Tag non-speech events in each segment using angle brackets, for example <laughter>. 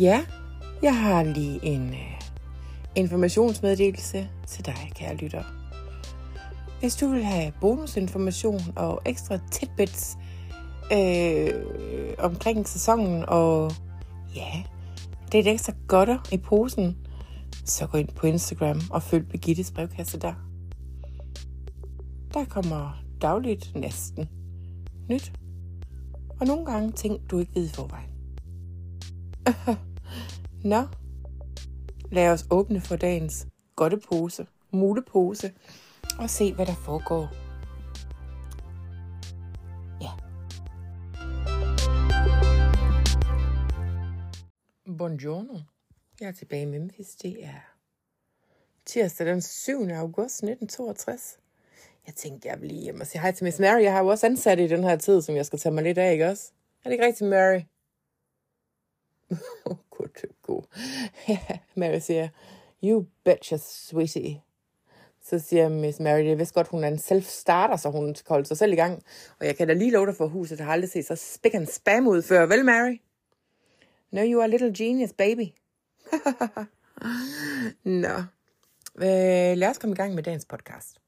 Ja, jeg har lige en øh, informationsmeddelelse til dig, kære lytter. Hvis du vil have bonusinformation og ekstra tidbits øh, omkring sæsonen, og ja, det er et ekstra godter i posen, så gå ind på Instagram og følg Birgittes brevkasse der. Der kommer dagligt næsten nyt, og nogle gange ting, du ikke ved i forvejen. <laughs> Nå, lad os åbne for dagens godtepose, mulepose, og se, hvad der foregår. Ja. Buongiorno. Jeg er tilbage i Memphis. Det er tirsdag den 7. august 1962. Jeg tænkte, jeg vil lige hjem og sige hej til Miss Mary. Jeg har jo også ansat i den her tid, som jeg skal tage mig lidt af, ikke også? Er det ikke rigtigt, Mary? <laughs> god, god. <laughs> Mary siger, you betcha, sweetie. Så siger Miss Mary, det er vist godt, hun er en self-starter, så hun skal holde sig selv i gang. Og jeg kan da lige love dig for huset, jeg har aldrig set så spæk en spam ud før. Vel, Mary? No, you are a little genius, baby. <laughs> Nå. Øh, lad os komme i gang med dagens podcast.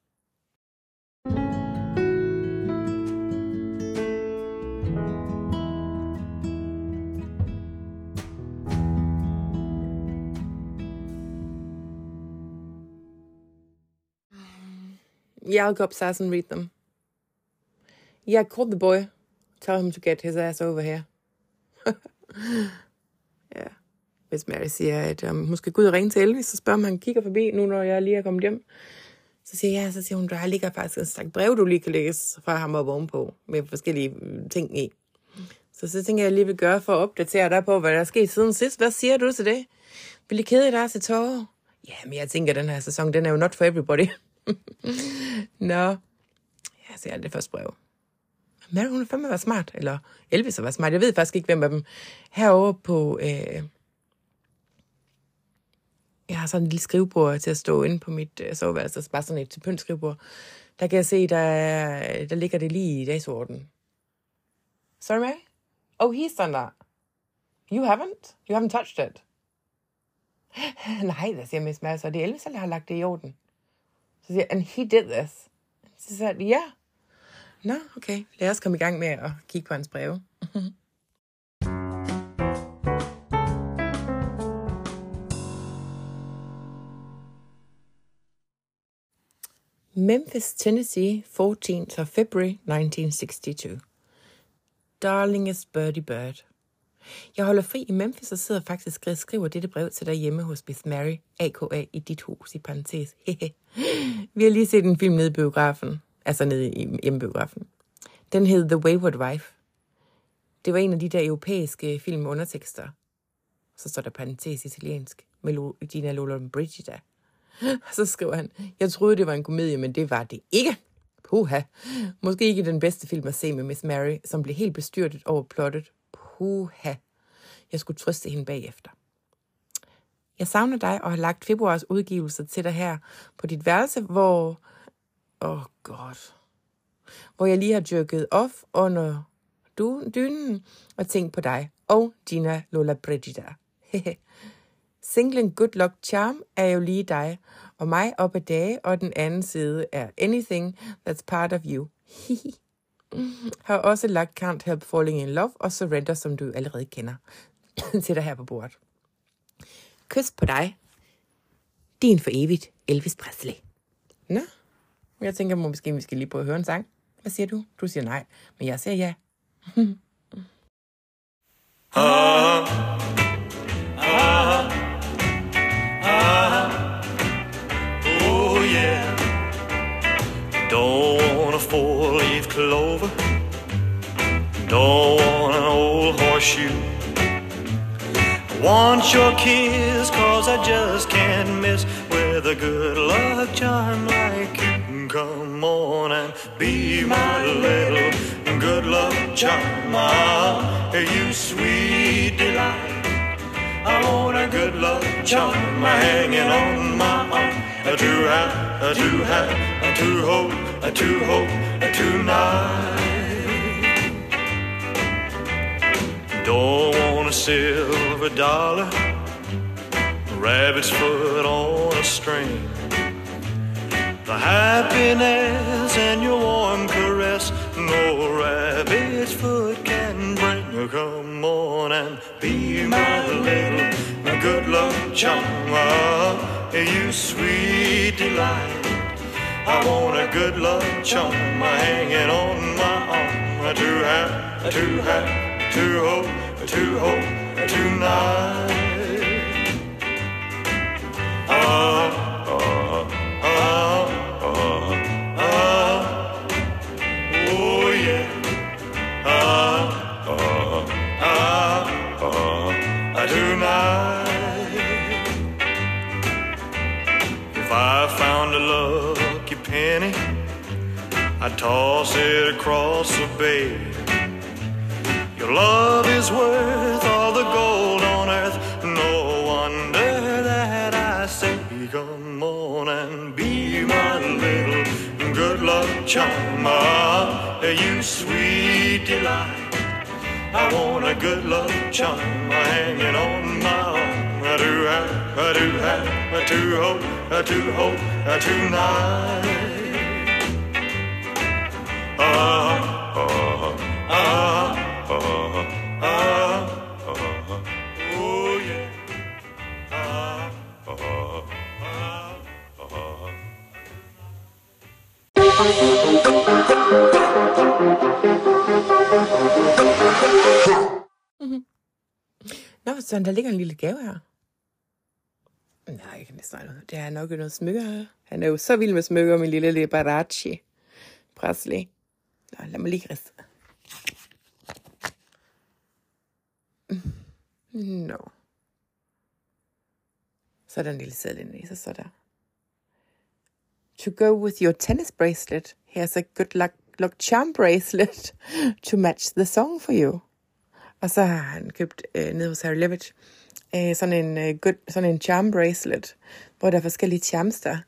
Yeah, I'll go upstairs and read them. Yeah, call the boy. Tell him to get his ass over here. <laughs> ja. Hvis Mary siger, at um, hun skal gå ud og ringe til Elvis, så spørger man, han kigger forbi, nu når jeg lige er kommet hjem. Så siger jeg, ja, så siger hun, der ligger faktisk en stak brev, du lige kan læse fra ham op ovenpå, med forskellige mm, ting i. Så så tænker jeg, jeg lige vil gøre for at opdatere dig på, hvad der er sket siden sidst. Hvad siger du til det? Vil I kede dig til tårer? Ja, men jeg tænker, at den her sæson, den er jo not for everybody. <laughs> <laughs> Nå. Jeg ser det første brev. Men hun er fandme var smart, eller Elvis var smart. Jeg ved faktisk ikke, hvem af dem. Herovre på... Øh, jeg har sådan en lille skrivebord til at stå inde på mit øh, soveværelse, altså bare sådan et til pynt skrivebord. Der kan jeg se, der, der ligger det lige i dagsorden. Sorry, Mary? Oh, he's done that. You haven't? You haven't touched it? <gasps> Nej, der siger Miss Mary, så det er Elvis, der har lagt det i orden. Så and he did this. Så siger jeg, ja. Yeah. Nå, okay. Lad os komme i gang med at kigge på hans breve. <laughs> Memphis, Tennessee, 14th of February 1962. Darlingest Birdie Bird. Jeg holder fri i Memphis og sidder faktisk og skriver dette brev til dig hjemme hos Miss Mary, AKA i dit hus, i parentes. <laughs> Vi har lige set en film nede i biografen, altså nede i hjemmebiografen. Den hed The Wayward Wife. Det var en af de der europæiske film med undertekster. Så står der parentes italiensk med Gina Lola Brigida. <laughs> Og så skriver han, jeg troede, det var en komedie, men det var det ikke. Puha. Måske ikke den bedste film at se med Miss Mary, som blev helt bestyrtet over plottet. Puha. Jeg skulle trøste hende bagefter. Jeg savner dig og har lagt februars udgivelser til dig her på dit værelse, hvor... Åh, oh god. Hvor jeg lige har jerket off under du, dynen og tænkt på dig og Gina Lola Brigida. <laughs> Singlen Good Luck Charm er jo lige dig, og mig op ad dage, og den anden side er Anything That's Part of You. <laughs> Mm-hmm. har også lagt Can't Help Falling in Love og Surrender, som du allerede kender, <clears throat> til dig her på bordet. Kys på dig. Din for evigt, Elvis Presley. Nå, jeg tænker måske, vi skal lige prøve at høre en sang. Hvad siger du? Du siger nej, men jeg siger ja. <laughs> Ah, ah, ah, ah, oh yeah. Don't want a four-leaf clover. Don't want an old horseshoe. I want your kiss, cause I just can't miss with a good luck charm like you. Come on and be my little good luck charm. You sweet delight. I want a good luck charm hanging on my arm. To have, to have, to hope, to hope tonight. Don't want a silver dollar, rabbit's foot on a string. The happiness and your warm caress, no rabbit's foot can bring. Come on and be my little good luck charm, you sweet delight. I want a good luck charm hanging on my arm to have, to have, to hope, to hope tonight. Ah, ah, ah, ah, ah. Oh yeah. Ah, ah, ah, ah, tonight. If I found a lucky penny, I'd toss it across the bay. Your love is worth all the gold on earth. No wonder that I say, come on and be my little good luck charm. Ah, You sweet delight. I want a good luck charm hanging on my arm. I do have, I do have, I do hope, I do hope, I tonight. Ah, ah, ah, ah, Nå, så der ligger en lille gave her. Nej, jeg kan næsten noget. Det er nok noget smykker her. Han er jo så vild med smykker, min lille Liberace. Presley. Nå, lad mig lige riste. Nå. Så er der en lille sædel inde i, så står der. To go with your tennis bracelet, here's a good luck, luck charm bracelet to match the song for you. Og så har han købt øh, nede hos Harry Levitt øh, sådan, en, øh, good, sådan en charm bracelet, hvor der er forskellige charms der.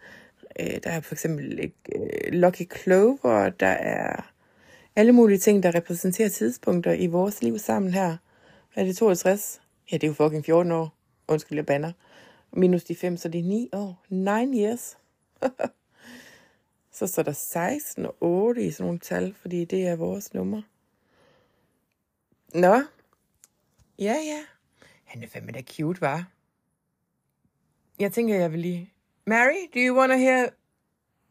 Øh, der er for eksempel øh, Lucky Clover, der er alle mulige ting, der repræsenterer tidspunkter i vores liv sammen her. Er det 62? Ja, det er jo fucking 14 år. Undskyld, jeg banner. Minus de 5, så det er 9 år. 9 years. <laughs> så står der 16 og 8 i sådan nogle tal, fordi det er vores nummer. Nå. Ja, ja. Han er fandme da cute, var. Jeg tænker, jeg vil lige... Mary, do you want to hear...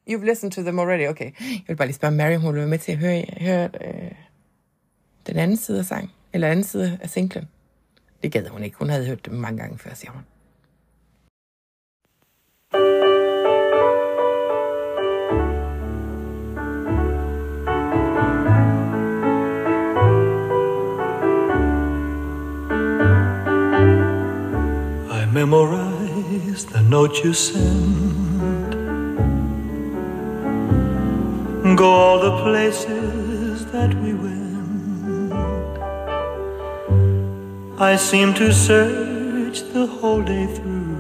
You've listened to them already, okay. Jeg vil bare lige spørge Mary, om hun vil være med til at høre, høre øh, den anden side af sang, eller anden side af singlen. Det gad hun ikke. Hun havde hørt dem mange gange før, siger hun. Memorize the note you send. Go all the places that we went. I seem to search the whole day through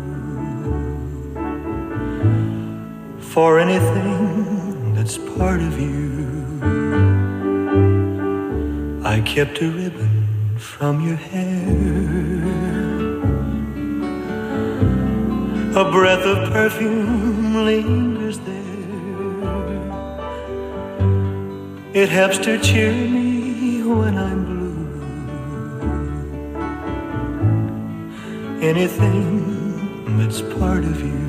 for anything that's part of you. I kept a ribbon from your hair. A breath of perfume lingers there. It helps to cheer me when I'm blue. Anything that's part of you.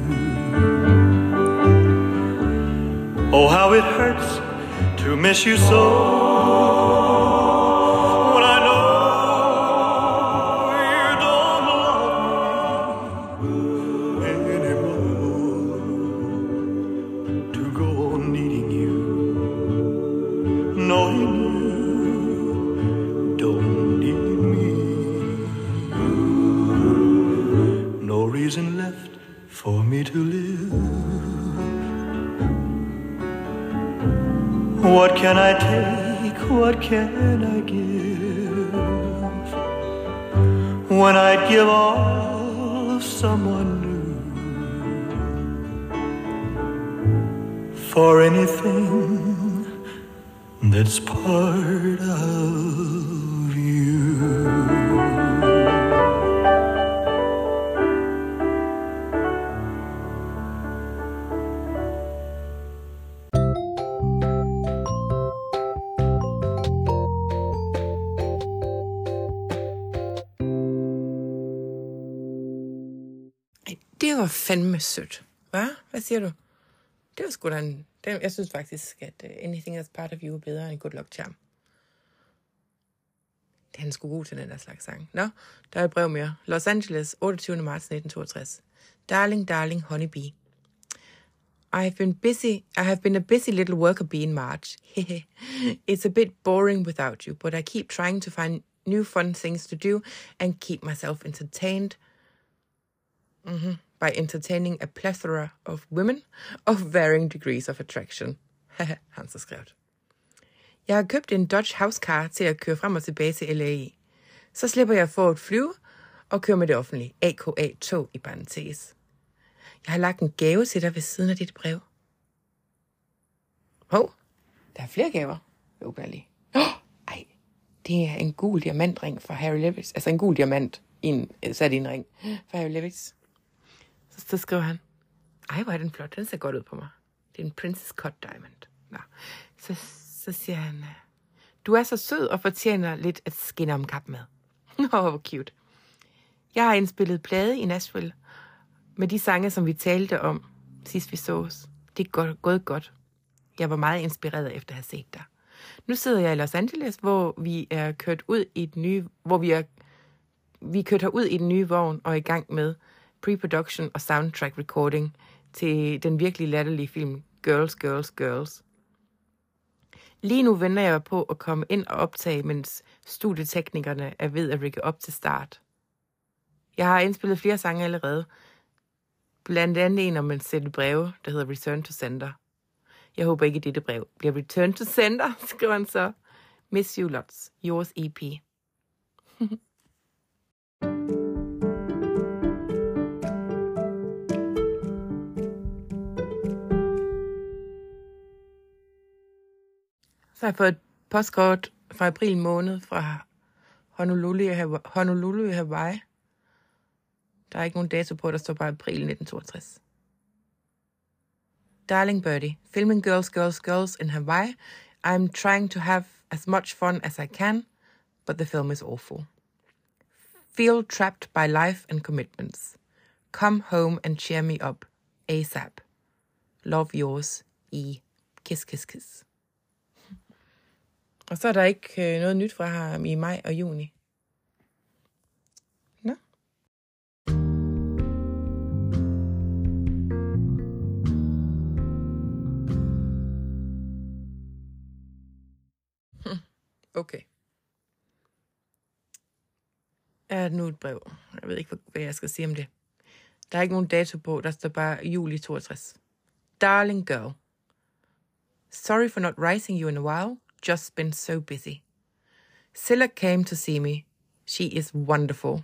Oh, how it hurts to miss you so. What can I take? What can I give? When I'd give all of someone new for anything that's part of Fandme sødt. Hvad? Hvad siger du? Det var sgu da en... Det, jeg synes faktisk, at uh, Anything That's Part of You er bedre end Good Luck Charm. Det er han sgu god til den der slags sang. Nå, der er et brev mere. Los Angeles, 28. marts 1962. Darling, darling, honeybee. I have been busy. I have been a busy little worker bee in March. <laughs> it's a bit boring without you, but I keep trying to find new fun things to do and keep myself entertained mm-hmm, by entertaining a plethora of women of varying degrees of attraction. <laughs> Han så skrevet. Jeg har købt en Dodge Housecar til at køre frem og tilbage til LA i. Så slipper jeg for at flyve og køre med det offentlige. AKA tog i parentes. Jeg har lagt en gave til dig ved siden af dit brev. Hov, oh, der er flere gaver. Jo, lige. Oh, ej, det er en gul diamantring fra Harry Levis. Altså en gul diamant i en, sat i en ring fra Harry Levis. Så, så skrev han, ej, hvor er den flot. Den ser godt ud på mig. Det er en Princess Cut Diamond. Nå. Så, så siger han, du er så sød og fortjener lidt at skinne om kap med. <laughs> Åh, oh, hvor cute. Jeg har indspillet plade i Nashville med de sange, som vi talte om sidst vi sås. Det er godt, gået godt. Jeg var meget inspireret efter at have set dig. Nu sidder jeg i Los Angeles, hvor vi er kørt ud i den nye, hvor vi er vi er kørt herud i den nye vogn og er i gang med pre-production og soundtrack recording til den virkelig latterlige film Girls, Girls, Girls. Lige nu venter jeg på at komme ind og optage, mens studieteknikerne er ved at rigge op til start. Jeg har indspillet flere sange allerede, blandt andet en om en sætte breve, der hedder Return to Sender. Jeg håber ikke, at dette brev bliver Return to Sender, <laughs> skriver han så. Miss you lots. Yours EP. <laughs> Så har jeg fået et postkort fra april måned fra Honolulu i Hawaii. Honolulu i Hawaii. Der er ikke nogen dato på, der står bare april 1962. Darling Birdie, filming Girls, Girls, Girls in Hawaii. I'm trying to have as much fun as I can, but the film is awful. Feel trapped by life and commitments. Come home and cheer me up. ASAP. Love yours, E. Kiss, kiss, kiss. Og så er der ikke øh, noget nyt fra ham i maj og juni. Nå. Hm. Okay. Er det nu et brev? Jeg ved ikke, hvad jeg skal sige om det. Der er ikke nogen dato på, der står bare juli 62. Darling girl. Sorry for not writing you in a while. Just been so busy. Silla came to see me. She is wonderful.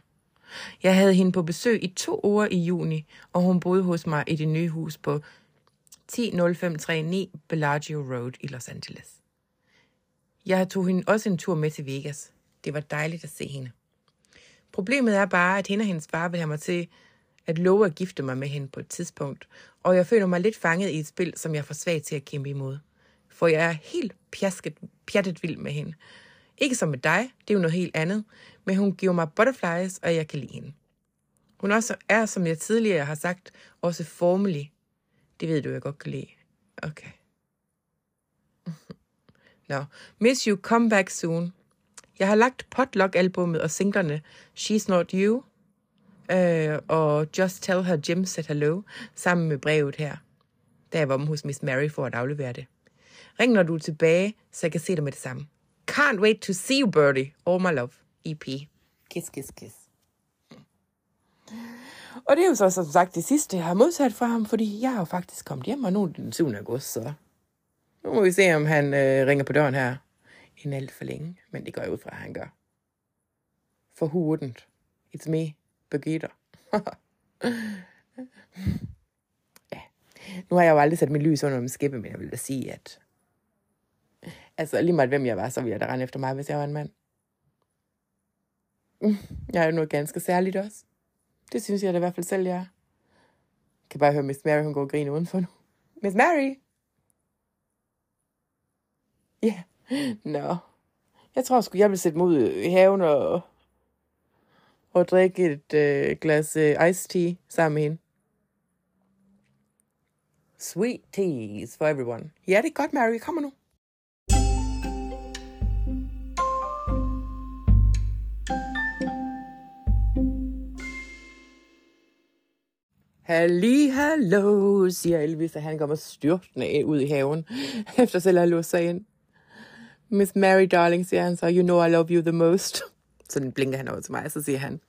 Jeg havde hende på besøg i to uger i juni, og hun boede hos mig i det nye hus på 100539 Bellagio Road i Los Angeles. Jeg tog hende også en tur med til Vegas. Det var dejligt at se hende. Problemet er bare, at hende og hendes far vil have mig til at love at gifte mig med hende på et tidspunkt, og jeg føler mig lidt fanget i et spil, som jeg er for svag til at kæmpe imod. For jeg er helt pjasket, pjattet vild med hende. Ikke som med dig, det er jo noget helt andet, men hun giver mig butterflies, og jeg kan lide hende. Hun også er, som jeg tidligere har sagt, også formelig. Det ved du, jeg godt kan lide. Okay. <laughs> Nå. Miss You, come back soon. Jeg har lagt potluck-albummet og singlerne She's Not You øh, og Just Tell Her Jim Said Hello sammen med brevet her, da jeg var om hos Miss Mary for at aflevere det. Ring, når du er tilbage, så jeg kan se dig med det samme. Can't wait to see you, Birdie. All my love. EP. Kiss, kiss, kiss. Og det er jo så som sagt det sidste, jeg har modsat fra ham, fordi jeg har jo faktisk kommet hjem, og nu er det den 7. august, så nu må vi se, om han øh, ringer på døren her en alt for længe. Men det går jeg ud fra, at han gør. For hurtigt. It's me, Birgitta. <laughs> ja. Nu har jeg jo aldrig sat mit lys under min skæppe, men jeg vil da sige, at Altså lige meget hvem jeg var, så ville jeg da rende efter mig, hvis jeg var en mand. Mm, jeg er jo noget ganske særligt også. Det synes jeg da i hvert fald selv, jeg er. Jeg kan bare høre Miss Mary, hun går og griner udenfor nu. Miss Mary! Ja, yeah. nå. No. Jeg tror sgu, jeg vil sætte mig ud i haven og, og drikke et øh, glas øh, iced tea sammen med hende. Sweet teas for everyone. Ja, det er godt, Mary. Kommer nu. Halli, hallo, siger Elvis, at han kommer styrtende ud i haven, <laughs> efter selv at have låst sig ind. Miss Mary, darling, siger han så, you know I love you the most. <laughs> Så den blinker han over til mig, og så siger han,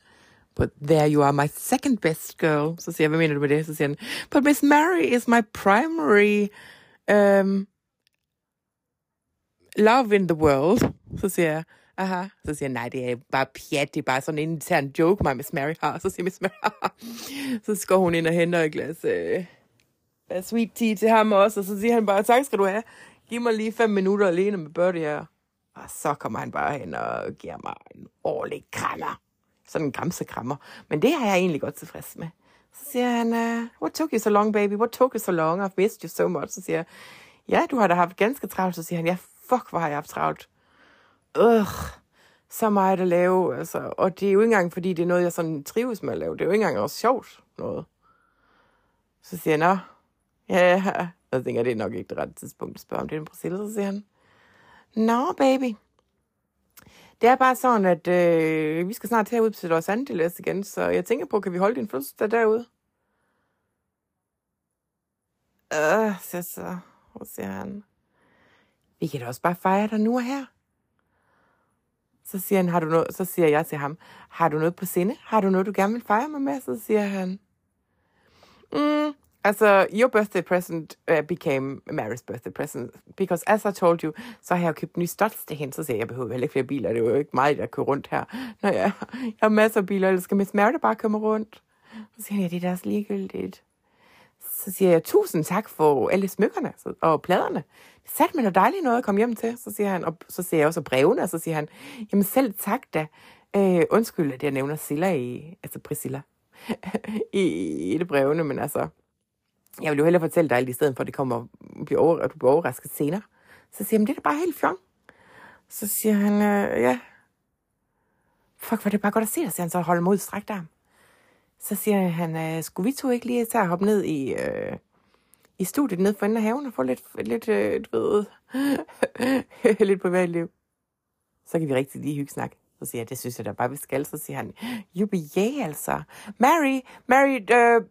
but there you are my second best girl. Så siger jeg, hvad mener du med det? Så siger han, but Miss Mary is my primary um, love in the world. Så siger jeg, aha. Så siger jeg, nej, det er bare pjat, det er bare sådan en intern joke, mig Miss Mary har. Så siger Miss Mary, så går hun ind og henter et glas øh, sweet tea til ham også, og så siger han bare, tak skal du have. Giv mig lige fem minutter alene med Birdie her. Og så kommer han bare hen og giver mig en årlig krammer. Sådan en gramsekrammer. Men det har jeg egentlig godt tilfreds med. Så siger han, uh, what took you so long, baby? What took you so long? I've missed you so much. Så siger jeg, ja, du har da haft ganske travlt. Så siger han, ja, fuck, hvor har jeg haft travlt. Øh, så meget at lave. Altså. Og det er jo ikke engang, fordi det er noget, jeg sådan trives med at lave. Det er jo ikke engang også sjovt noget. Så siger jeg, nå, ja, jeg tænker, det er nok ikke det rette tidspunkt at spørge om det er en Priscilla. Så siger han, nå, baby, det er bare sådan, at øh, vi skal snart herud til Los Angeles igen, så jeg tænker på, kan vi holde din fødselsdag derude? Øh, siger så, og siger han, vi kan da også bare fejre dig nu og her. Så siger, han, har du noget, så siger jeg til ham, har du noget på sinde? Har du noget, du gerne vil fejre mig med? Så siger han, mm, Altså, your birthday present uh, became Mary's birthday present. Because as I told you, så har jeg købt nye studs til hende. Så siger jeg, jeg behøver heller ikke flere biler. Det er jo ikke mig, der kører rundt her. Når jeg, jeg har masser af biler, eller skal Miss Mary bare komme rundt? Så siger han, ja, det er da også ligegyldigt. Så siger jeg, tusind tak for alle smykkerne og pladerne. Det satte mig noget dejligt noget at komme hjem til. Så siger han, og så ser jeg også brevene, og så siger han, jamen selv tak da. Øh, undskyld, at jeg nævner Silla i, altså Priscilla, <laughs> i, i det brevene, men altså, jeg vil jo hellere fortælle dig alt, i stedet for, at, det kommer, bliver over, at du bliver overrasket senere. Så siger han, det er da bare helt fjong. Så siger han, øh, ja. Fuck, var det bare godt at se dig, siger han så holder mod strækt arm. Så siger han, øh, skulle vi to ikke lige tage hoppe ned i, øh, i studiet ned for enden af haven og få lidt, lidt øh, du ved, <laughs> lidt privatliv. Så kan vi rigtig lige hygge snak. Så siger jeg, det synes jeg da bare, vi skal. Så siger han, be yeah, altså. Mary, Mary, uh,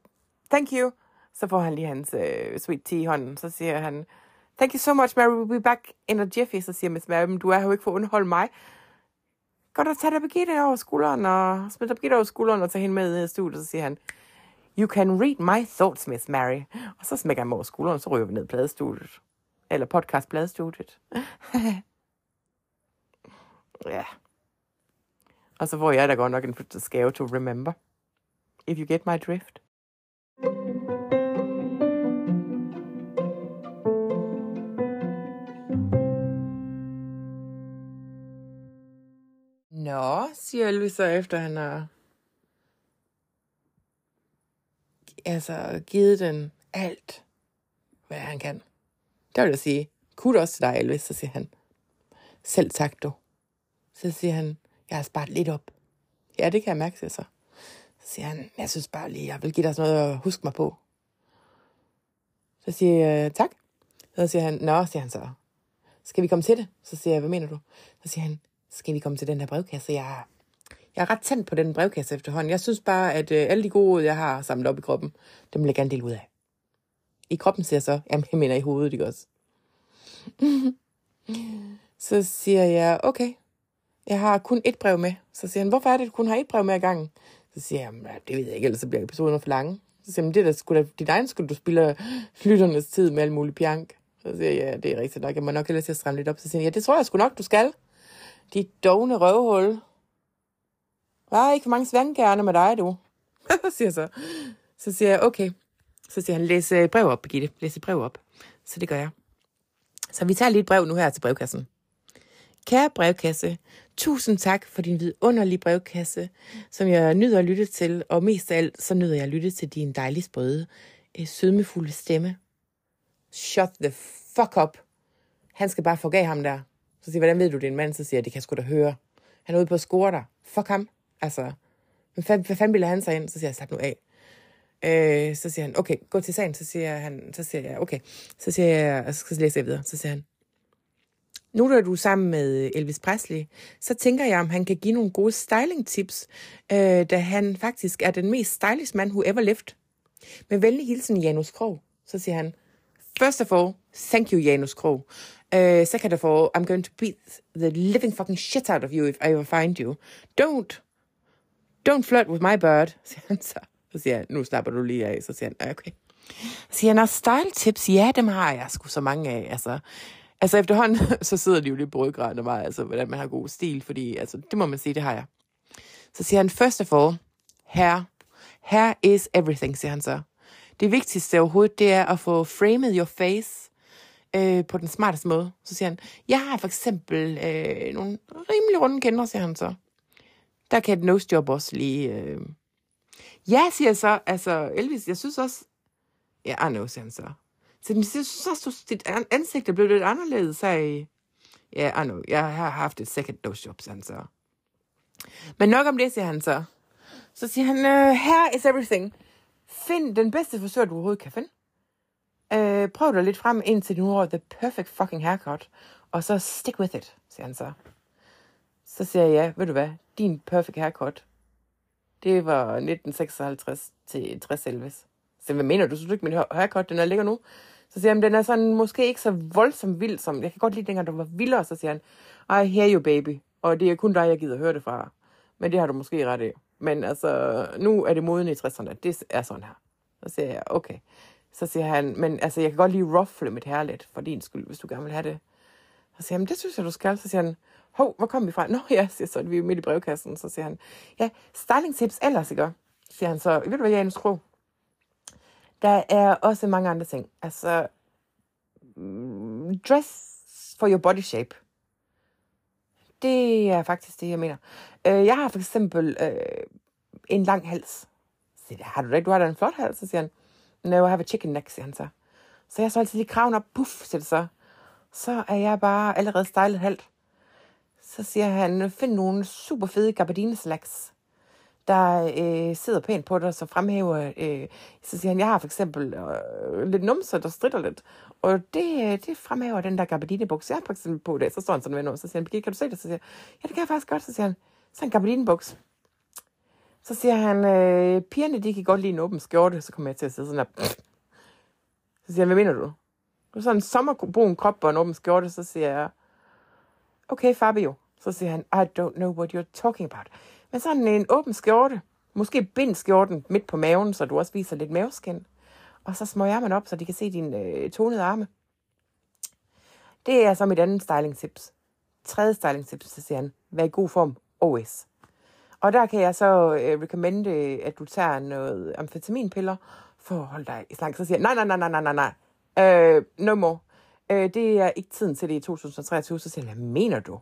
thank you. Så får han lige hans uh, sweet tea i hånden. Så siger han, thank you so much, Mary, we'll be back in a jiffy. Så siger Miss Mary, du er jo ikke for at underholde mig. Godt at tage dig Birgitte over skulderen, og smide dig Birgitte over skulderen og tage hende med i studiet. Så siger han, you can read my thoughts, Miss Mary. Og så smækker han mig over skulderen, og så ryger vi ned i pladestudiet. Eller podcastpladestudiet. <laughs> ja. Og så får jeg da godt nok en skave to remember. If you get my drift. Siger Elvis så efter han har altså, givet den alt, hvad han kan. Der vil jeg sige, også til dig, Elvis, så siger han, selv tak du. Så siger han, jeg har sparet lidt op. Ja, det kan jeg mærke, siger så. Så siger han, jeg synes bare lige, jeg vil give dig sådan noget at huske mig på. Så siger jeg, tak. Så siger han, nå, siger han så, skal vi komme til det? Så siger jeg, hvad mener du? Så siger han, skal vi komme til den her brevkasse? Jeg, jeg er ret tændt på den brevkasse efterhånden. Jeg synes bare, at øh, alle de gode råd, jeg har samlet op i kroppen, dem vil jeg gerne dele ud af. I kroppen siger jeg så, jamen jeg mener i hovedet, ikke også? <laughs> så siger jeg, okay, jeg har kun et brev med. Så siger han, hvorfor er det, at du kun har et brev med ad gangen? Så siger jeg, det ved jeg ikke, ellers så bliver episoden for lange. Så siger han, det der skulle da, dit egen skulle du spille lytternes tid med alt muligt pjank. Så siger jeg, ja, det er rigtigt nok, jeg må nok ellers til stramme lidt op. Så siger jeg, ja, det tror jeg sgu nok, du skal. Dit dogne røvhul. Der er ikke for mange svangkærne med dig, du. <laughs> siger så. Så siger jeg, okay. Så siger han, læs øh, brev op, Birgitte. Læs et brev op. Så det gør jeg. Så vi tager lige et brev nu her til brevkassen. Kære brevkasse, tusind tak for din vidunderlige brevkasse, som jeg nyder at lytte til, og mest af alt, så nyder jeg at lytte til din dejlige sprøde, øh, sødmefulde stemme. Shut the fuck up. Han skal bare få ham der. Så siger hvordan ved du, det er en mand? Så siger jeg, det kan jeg sgu da høre. Han er ude på at score dig. Fuck ham. Altså, hvad fanden, hvad fanden bilder han sig ind? Så siger jeg, slap nu af. Øh, så siger han, okay, gå til sagen. Så siger, han, så siger jeg, okay. Så siger jeg, og så skal jeg læse videre. Så siger han, nu når du er sammen med Elvis Presley, så tænker jeg, om han kan give nogle gode styling tips, øh, da han faktisk er den mest stylish mand, who ever lived. Med venlig hilsen, Janus Krog. Så siger han, First of all, thank you, Janus Krog. Uh, second of all, I'm going to beat the living fucking shit out of you if I ever find you. Don't, don't flirt with my bird, siger <laughs> han så. Så siger jeg, nu slapper du lige af. Så siger han, okay. Så siger han, style tips, ja, dem har jeg sgu så mange af. Altså, altså efterhånden, <laughs> så sidder de jo lidt på ryggraden og mig, altså, hvordan man har god stil, fordi altså, det må man sige, det har jeg. Så siger han, first of all, her, her is everything, siger han så. Det vigtigste overhovedet, det er at få framed your face øh, på den smarteste måde. Så siger han, jeg har for eksempel øh, nogle rimelig runde kender, siger han så. Der kan et nose job også lige... Øh... Ja, siger jeg så. Altså, Elvis, jeg synes også... Ja, ah, I know, siger han så. Så jeg synes også, dit ansigt er blevet lidt anderledes sagde. Ja, ah, I know. Jeg har haft et second nose job, siger han så. Men nok om det, siger han så. Så siger han, uh, is everything. Find den bedste frisør, du overhovedet kan finde. Øh, prøv dig lidt frem indtil du når the perfect fucking haircut. Og så stick with it, siger han så. Så siger jeg, ja, ved du hvad, din perfect haircut, det var 1956 til 60 Elvis. Så hvad mener du, synes du ikke, min haircut, den er ligger nu? Så siger han, den er sådan måske ikke så voldsomt vild, som, jeg kan godt lide dengang, der var vildere, så siger han, I hear you baby, og det er kun dig, jeg gider høre det fra. Men det har du måske ret i. Men altså, nu er det moden i 60'erne, det er sådan her. Så siger jeg, okay. Så siger han, men altså, jeg kan godt lige ruffle mit her lidt, for din skyld, hvis du gerne vil have det. Så siger han, det synes jeg, du skal. Så siger han, hov, hvor kom vi fra? Nå ja, siger så, vi er midt i brevkassen. Så siger han, ja, styling tips ellers, ikke? Siger han så, ved du hvad, Janus Kro? Der er også mange andre ting. Altså, mm, dress for your body shape. Det er faktisk det, jeg mener. Øh, jeg har for eksempel øh, en lang hals. Så det har du det? Du har da en flot hals, så siger han. No, I have a chicken neck, siger han så. Så jeg så altid lige kraven op, puff, siger det så. Så er jeg bare allerede stylet halvt. Så siger han, find nogle super fede gabardine slacks der øh, sidder pænt på dig, så fremhæver, øh, så siger han, jeg har for eksempel øh, lidt numser, der stritter lidt, og det, øh, det fremhæver den der gabardinebuks, jeg har for eksempel på det, så står han sådan med så siger han, kan du se det? Så siger jeg, ja, det kan jeg faktisk godt, så siger han, så en gabardinebuks. Så siger han, øh, pigerne, de kan godt lide en åben skjorte, så kommer jeg til at sidde sådan der, så siger han, hvad mener du? Du er sådan en sommerbrun krop og en åben skjorte, så siger jeg, okay, Fabio. Så siger han, I don't know what you're talking about. Men sådan en åben skjorte. Måske bind skjorten midt på maven, så du også viser lidt maveskin. Og så smøger man op, så de kan se dine øh, tonede arme. Det er så mit andet styling tips. Tredje styling tips, så siger han, vær i god form, always. Og der kan jeg så øh, recommende, øh, at du tager noget amfetaminpiller, for at holde dig i slank. Så siger jeg, nej, nej, nej, nej, nej, nej, nej, øh, no more. Øh, det er ikke tiden til det i 2023. Så siger jeg, hvad mener du?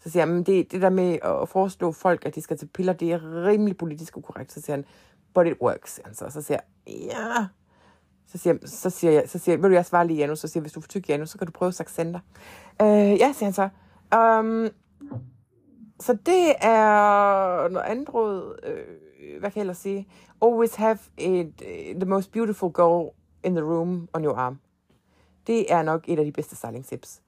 Så siger han, det, det der med at foreslå folk, at de skal til piller, det er rimelig politisk ukorrekt. Så siger han, but it works. Altså, så siger jeg, ja. Så siger, så siger jeg, så siger jeg, vil du, jeg svarer lige Janus, så siger jeg, hvis du får tyk Janus, så kan du prøve Saxander. Øh, ja, siger han så. Um, så det er noget andet råd, øh, hvad kan jeg ellers sige? Always have it, øh, the most beautiful girl in the room on your arm. Det er nok et af de bedste styling tips.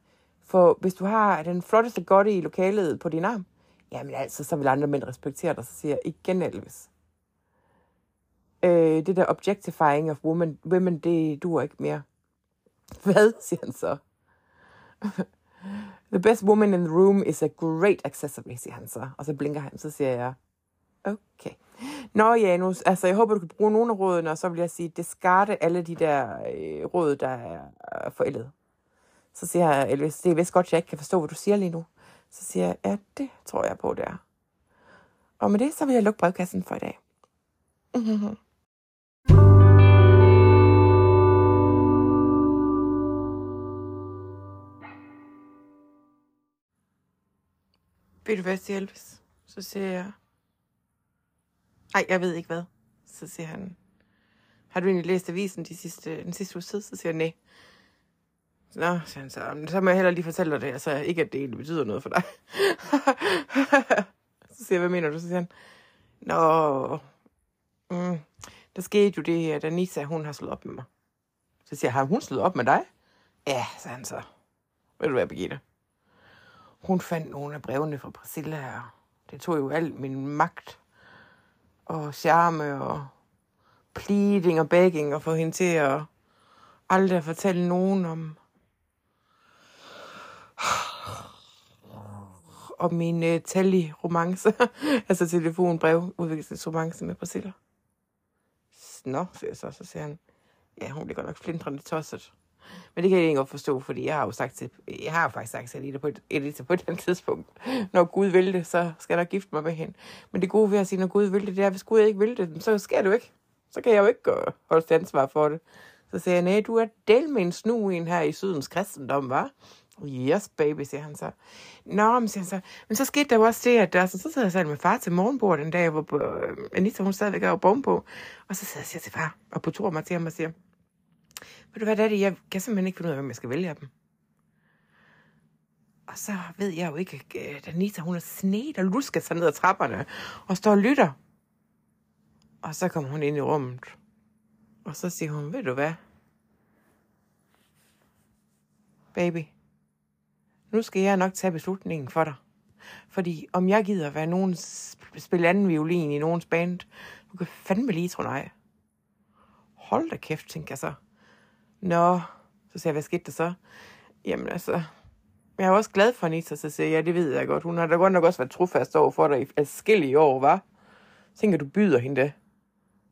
For hvis du har den flotteste godte i lokalet på din arm, jamen altså, så vil andre mænd respektere dig, så siger jeg igen Elvis. Øh, det der objectifying of women, women, det duer ikke mere. <laughs> Hvad, siger han så? <laughs> The best woman in the room is a great accessory, siger han så. Og så blinker han, så siger jeg, okay. Nå Janus, altså jeg håber, du kan bruge nogle af rådene, og så vil jeg sige, discarde alle de der øh, råd, der er øh, forældet. Så siger jeg, Elvis, det er vist godt, jeg ikke kan forstå, hvad du siger lige nu. Så siger jeg, ja, det tror jeg på, det er. Og med det, så vil jeg lukke brevkassen for i dag. Mm-hmm. <laughs> Ved du være til Elvis? Så siger jeg, ej, jeg ved ikke hvad. Så siger han, har du egentlig læst avisen de sidste, den sidste uge tid? Så siger jeg, nej. Nå, så, han så, så må jeg heller lige fortælle dig det. Altså, ikke at det egentlig betyder noget for dig. <laughs> så siger jeg, hvad mener du? Så siger han, Nå, mm, der skete jo det her, da Nisa, hun har slået op med mig. Så siger jeg, har hun slået op med dig? Ja, så han så. Ved du hvad, Birgitte? Hun fandt nogle af brevene fra Priscilla, og det tog jo al min magt og charme og pleading og begging og få hende til at aldrig at fortælle nogen om og min øh, tallige romance, <laughs> altså telefonbrev, udviklingsromance med Priscilla. Nå, siger jeg så, så siger han, ja, hun bliver godt nok flintrende tosset. Men det kan jeg ikke godt forstå, fordi jeg har jo sagt til, jeg har jo faktisk sagt til Elita på et, Elita på et andet tidspunkt, når Gud vil det, så skal jeg nok gifte mig med hende. Men det gode ved at sige, når Gud vil det, det er, hvis Gud ikke vil det, så sker det jo ikke. Så kan jeg jo ikke holde ansvar for det. Så sagde jeg, nej, du er del med en snu en her i sydens kristendom, var? Yes, baby, siger han så. Nå, men siger han så. Men så skete der jo også det, at der, så, så sidder jeg selv med far til morgenbord den dag, hvor øh, Anita, hun stadigvæk er på på. Og så sidder jeg og siger til far, og på tur mig til ham og siger, ved du hvad, det jeg kan simpelthen ikke finde ud af, hvem jeg skal vælge af dem. Og så ved jeg jo ikke, øh, at Anita, hun er snedt og lusket sig ned ad trapperne og står og lytter. Og så kommer hun ind i rummet. Og så siger hun, ved du hvad? Baby, nu skal jeg nok tage beslutningen for dig. Fordi om jeg gider være nogen spille anden violin i nogens band, du kan fandme lige tro nej. Hold da kæft, tænker jeg så. Nå, så siger jeg, hvad skete der så? Jamen altså, jeg er også glad for Anita, så siger jeg, ja, det ved jeg godt. Hun har da godt nok også været trofast over for dig i forskellige år, var? Tænker, du byder hende det.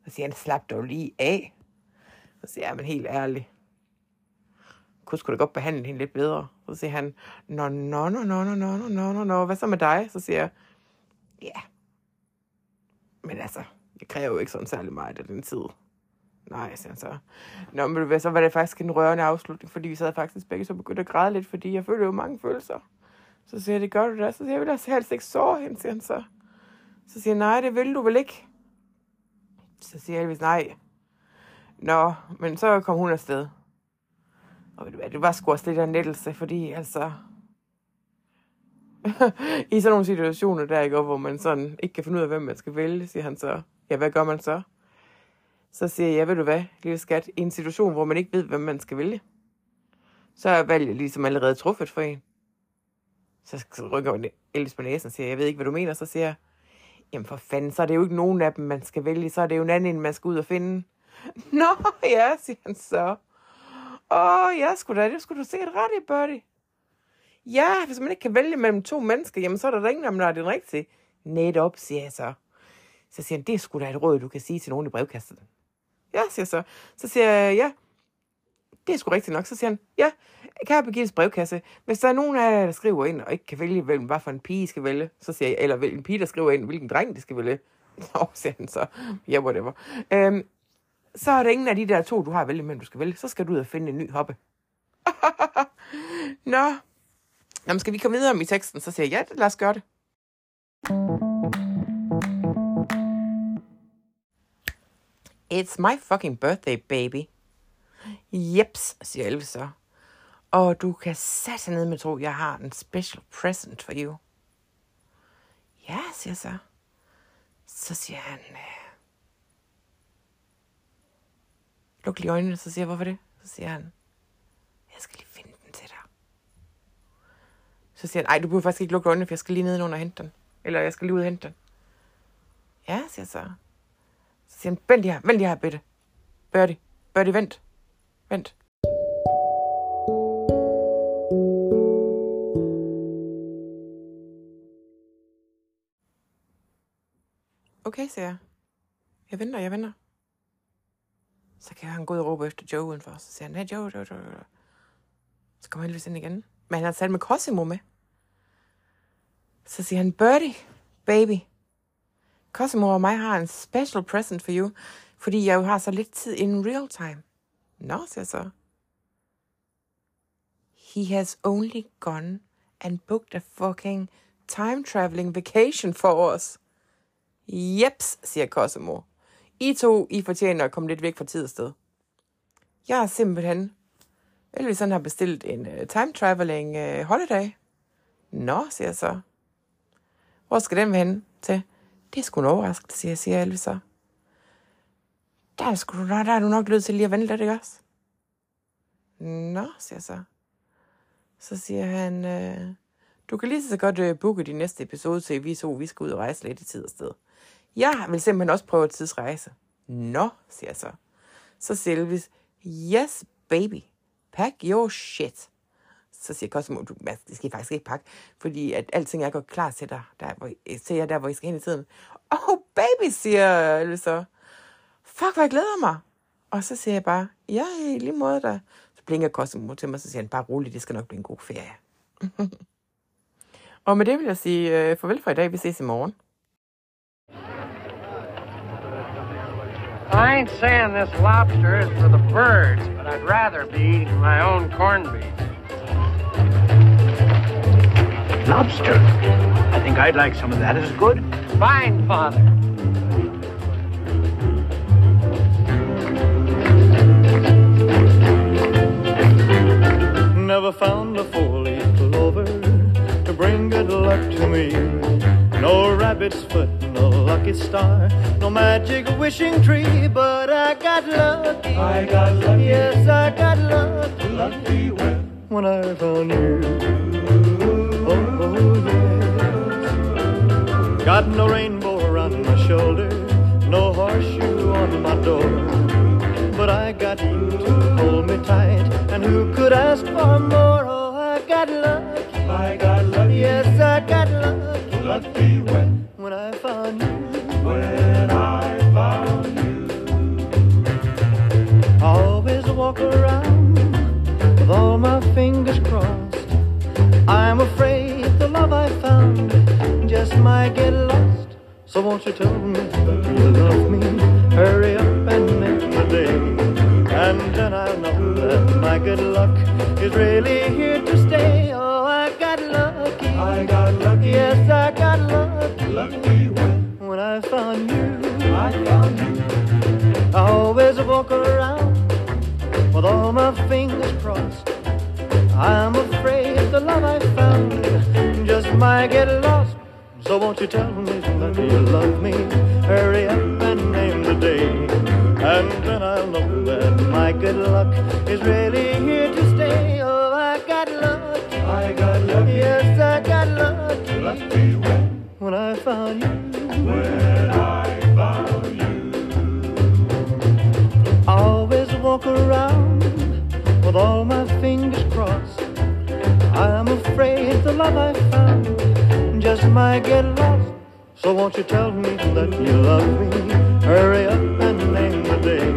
Så siger han, slap dog lige af. Så siger jeg, men helt ærligt. Kunne sgu da godt behandle hende lidt bedre. Så siger han, nå, nå, nå, nå, nå, nå, nå, nå, nå, hvad så med dig? Så siger jeg, ja. Men altså, jeg kræver jo ikke sådan særlig meget af den tid. Nej, siger han så. Nå, men så var det faktisk en rørende afslutning, fordi vi sad faktisk begge så begyndte at græde lidt, fordi jeg følte jo mange følelser. Så siger jeg, det gør du da. Så siger jeg, vil altså helst ikke såre hende, siger han så. Så siger jeg, nej, det vil du vel ikke. Så siger jeg, nej. Nå, men så kom hun afsted. Og ved du hvad, det var sgu også lidt af en lettelse, fordi altså... <laughs> I sådan nogle situationer der, ikke, hvor man sådan ikke kan finde ud af, hvem man skal vælge, siger han så. Ja, hvad gør man så? Så siger jeg, ja, ved du hvad, lille skat, i en situation, hvor man ikke ved, hvem man skal vælge, så er valget ligesom allerede truffet for en. Så rykker man Elvis på næsen og siger, jeg ved ikke, hvad du mener. Så siger jeg, jamen for fanden, så er det jo ikke nogen af dem, man skal vælge, så er det jo en anden, man skal ud og finde. <laughs> Nå, ja, siger han så. Åh, ja, skulle da, det skulle du sikkert ret i, Birdie. Ja, hvis man ikke kan vælge mellem to mennesker, jamen så er der ingen af dem, der er den rigtige. Netop, siger jeg så. Så siger han, det er sgu da et råd, du kan sige til nogen i brevkastet. Ja, siger så. Så siger jeg, ja, det er sgu rigtigt nok. Så siger han, ja, kan jeg begives brevkasse. Hvis der er nogen af jer, der skriver ind, og ikke kan vælge, hvem, hvad for en pige skal vælge, så siger jeg, eller en pige, der skriver ind, hvilken dreng de skal vælge. <laughs> Nå, siger han så. Ja, yeah, whatever. Øhm, så er der ingen af de der to, du har at vælge mellem, du skal vælge. Så skal du ud og finde en ny hoppe. <laughs> Nå. Nå, skal vi komme videre med teksten? Så siger jeg, ja, lad os gøre det. It's my fucking birthday, baby. Jeps, siger Elvis så. Og du kan sætte ned med tro, jeg har en special present for you. Ja, siger så. Så siger han, øh, luk lige øjnene, så siger jeg, hvorfor det? Så siger han, jeg skal lige finde den til dig. Så siger han, ej, du burde faktisk ikke lukke øjnene, for jeg skal lige ned under og hente den. Eller jeg skal lige ud og hente den. Ja, siger så. Så siger han, vent lige her, vent lige her, bitte. Birdie, Birdie, vent. Vent. Okay, siger jeg. Jeg venter, jeg venter. Så kan han gå ud og råbe efter Joe udenfor. Så siger han, hey Joe, Joe, Joe, Joe. Så kommer han ind igen. Men han har sat med Cosimo med. Så siger han, Birdie, baby. Cosimo og mig har en special present for you, fordi jeg jo har så lidt tid in real time. Nå, siger så. He has only gone and booked a fucking time traveling vacation for us. Jeps, siger Cosimo. I to, I fortjener at komme lidt væk fra tid og sted. Jeg har simpelthen, Elvis han har bestilt en uh, time traveling uh, holiday. Nå, siger jeg så. Hvor skal den hen til? Det er sgu en overraskelse, siger, siger Elvis så. Der er, sgu, der er du nok nødt til lige at vente lidt, ikke også? Nå, siger jeg så. Så siger han, øh, du kan lige så godt øh, booke din næste episode til, vi så, vi skal ud og rejse lidt i tid og sted. Jeg vil simpelthen også prøve at tidsrejse. Nå, siger jeg så. Så Silvis, yes baby, pack your shit. Så siger Cosmo, du, det skal I faktisk ikke pakke, fordi at alting er godt klar til dig, der, hvor, I- til jer der, hvor I skal hen i tiden. Oh baby, siger Elvis så. Fuck, hvor jeg glæder mig. Og så siger jeg bare, ja, i lige måde der. Så blinker Cosmo til mig, så siger han, bare roligt, det skal nok blive en god ferie. <laughs> og med det vil jeg sige øh, farvel for i dag, vi ses i morgen. I ain't saying this lobster is for the birds, but I'd rather be eating my own corned beef. Lobster. I think I'd like some of that. Is it good? Fine, Father. Never found a four-leaf clover to bring good luck to me. No rabbit's foot, no lucky star, no magic wishing tree, but I got lucky. I got lucky. Yes, I got lucky. Lucky when when I found you. Oh, oh yes. Got no rainbow around my shoulder, no horseshoe on my door. But I got you to hold me tight, and who could ask for more? So won't you tell me you love me? Hurry up and make the day. And then I'll know that my good luck is really here to stay. Oh, I got lucky. I got lucky. Yes, I got lucky. Lucky when? When I found you. I found you. I always walk around with all my fingers crossed. I'm afraid the love I found just might get lost. So won't you tell me that you love me? Hurry up and name the day. And then I'll know that my good luck is really here to stay. Oh, I got lucky. I got lucky. Yes, I got lucky. Lucky when? When I found you. When I found you. I always walk around with all my fingers crossed. I'm afraid the love I found just might get lost. So won't you tell me that you love me? Hurry up and name the day.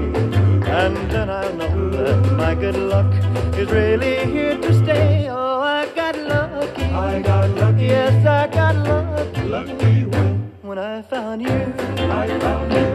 And then I'll know that my good luck is really here to stay. Oh, I got lucky. I got lucky. Yes, I got lucky. Lucky when, when I found you. I found you.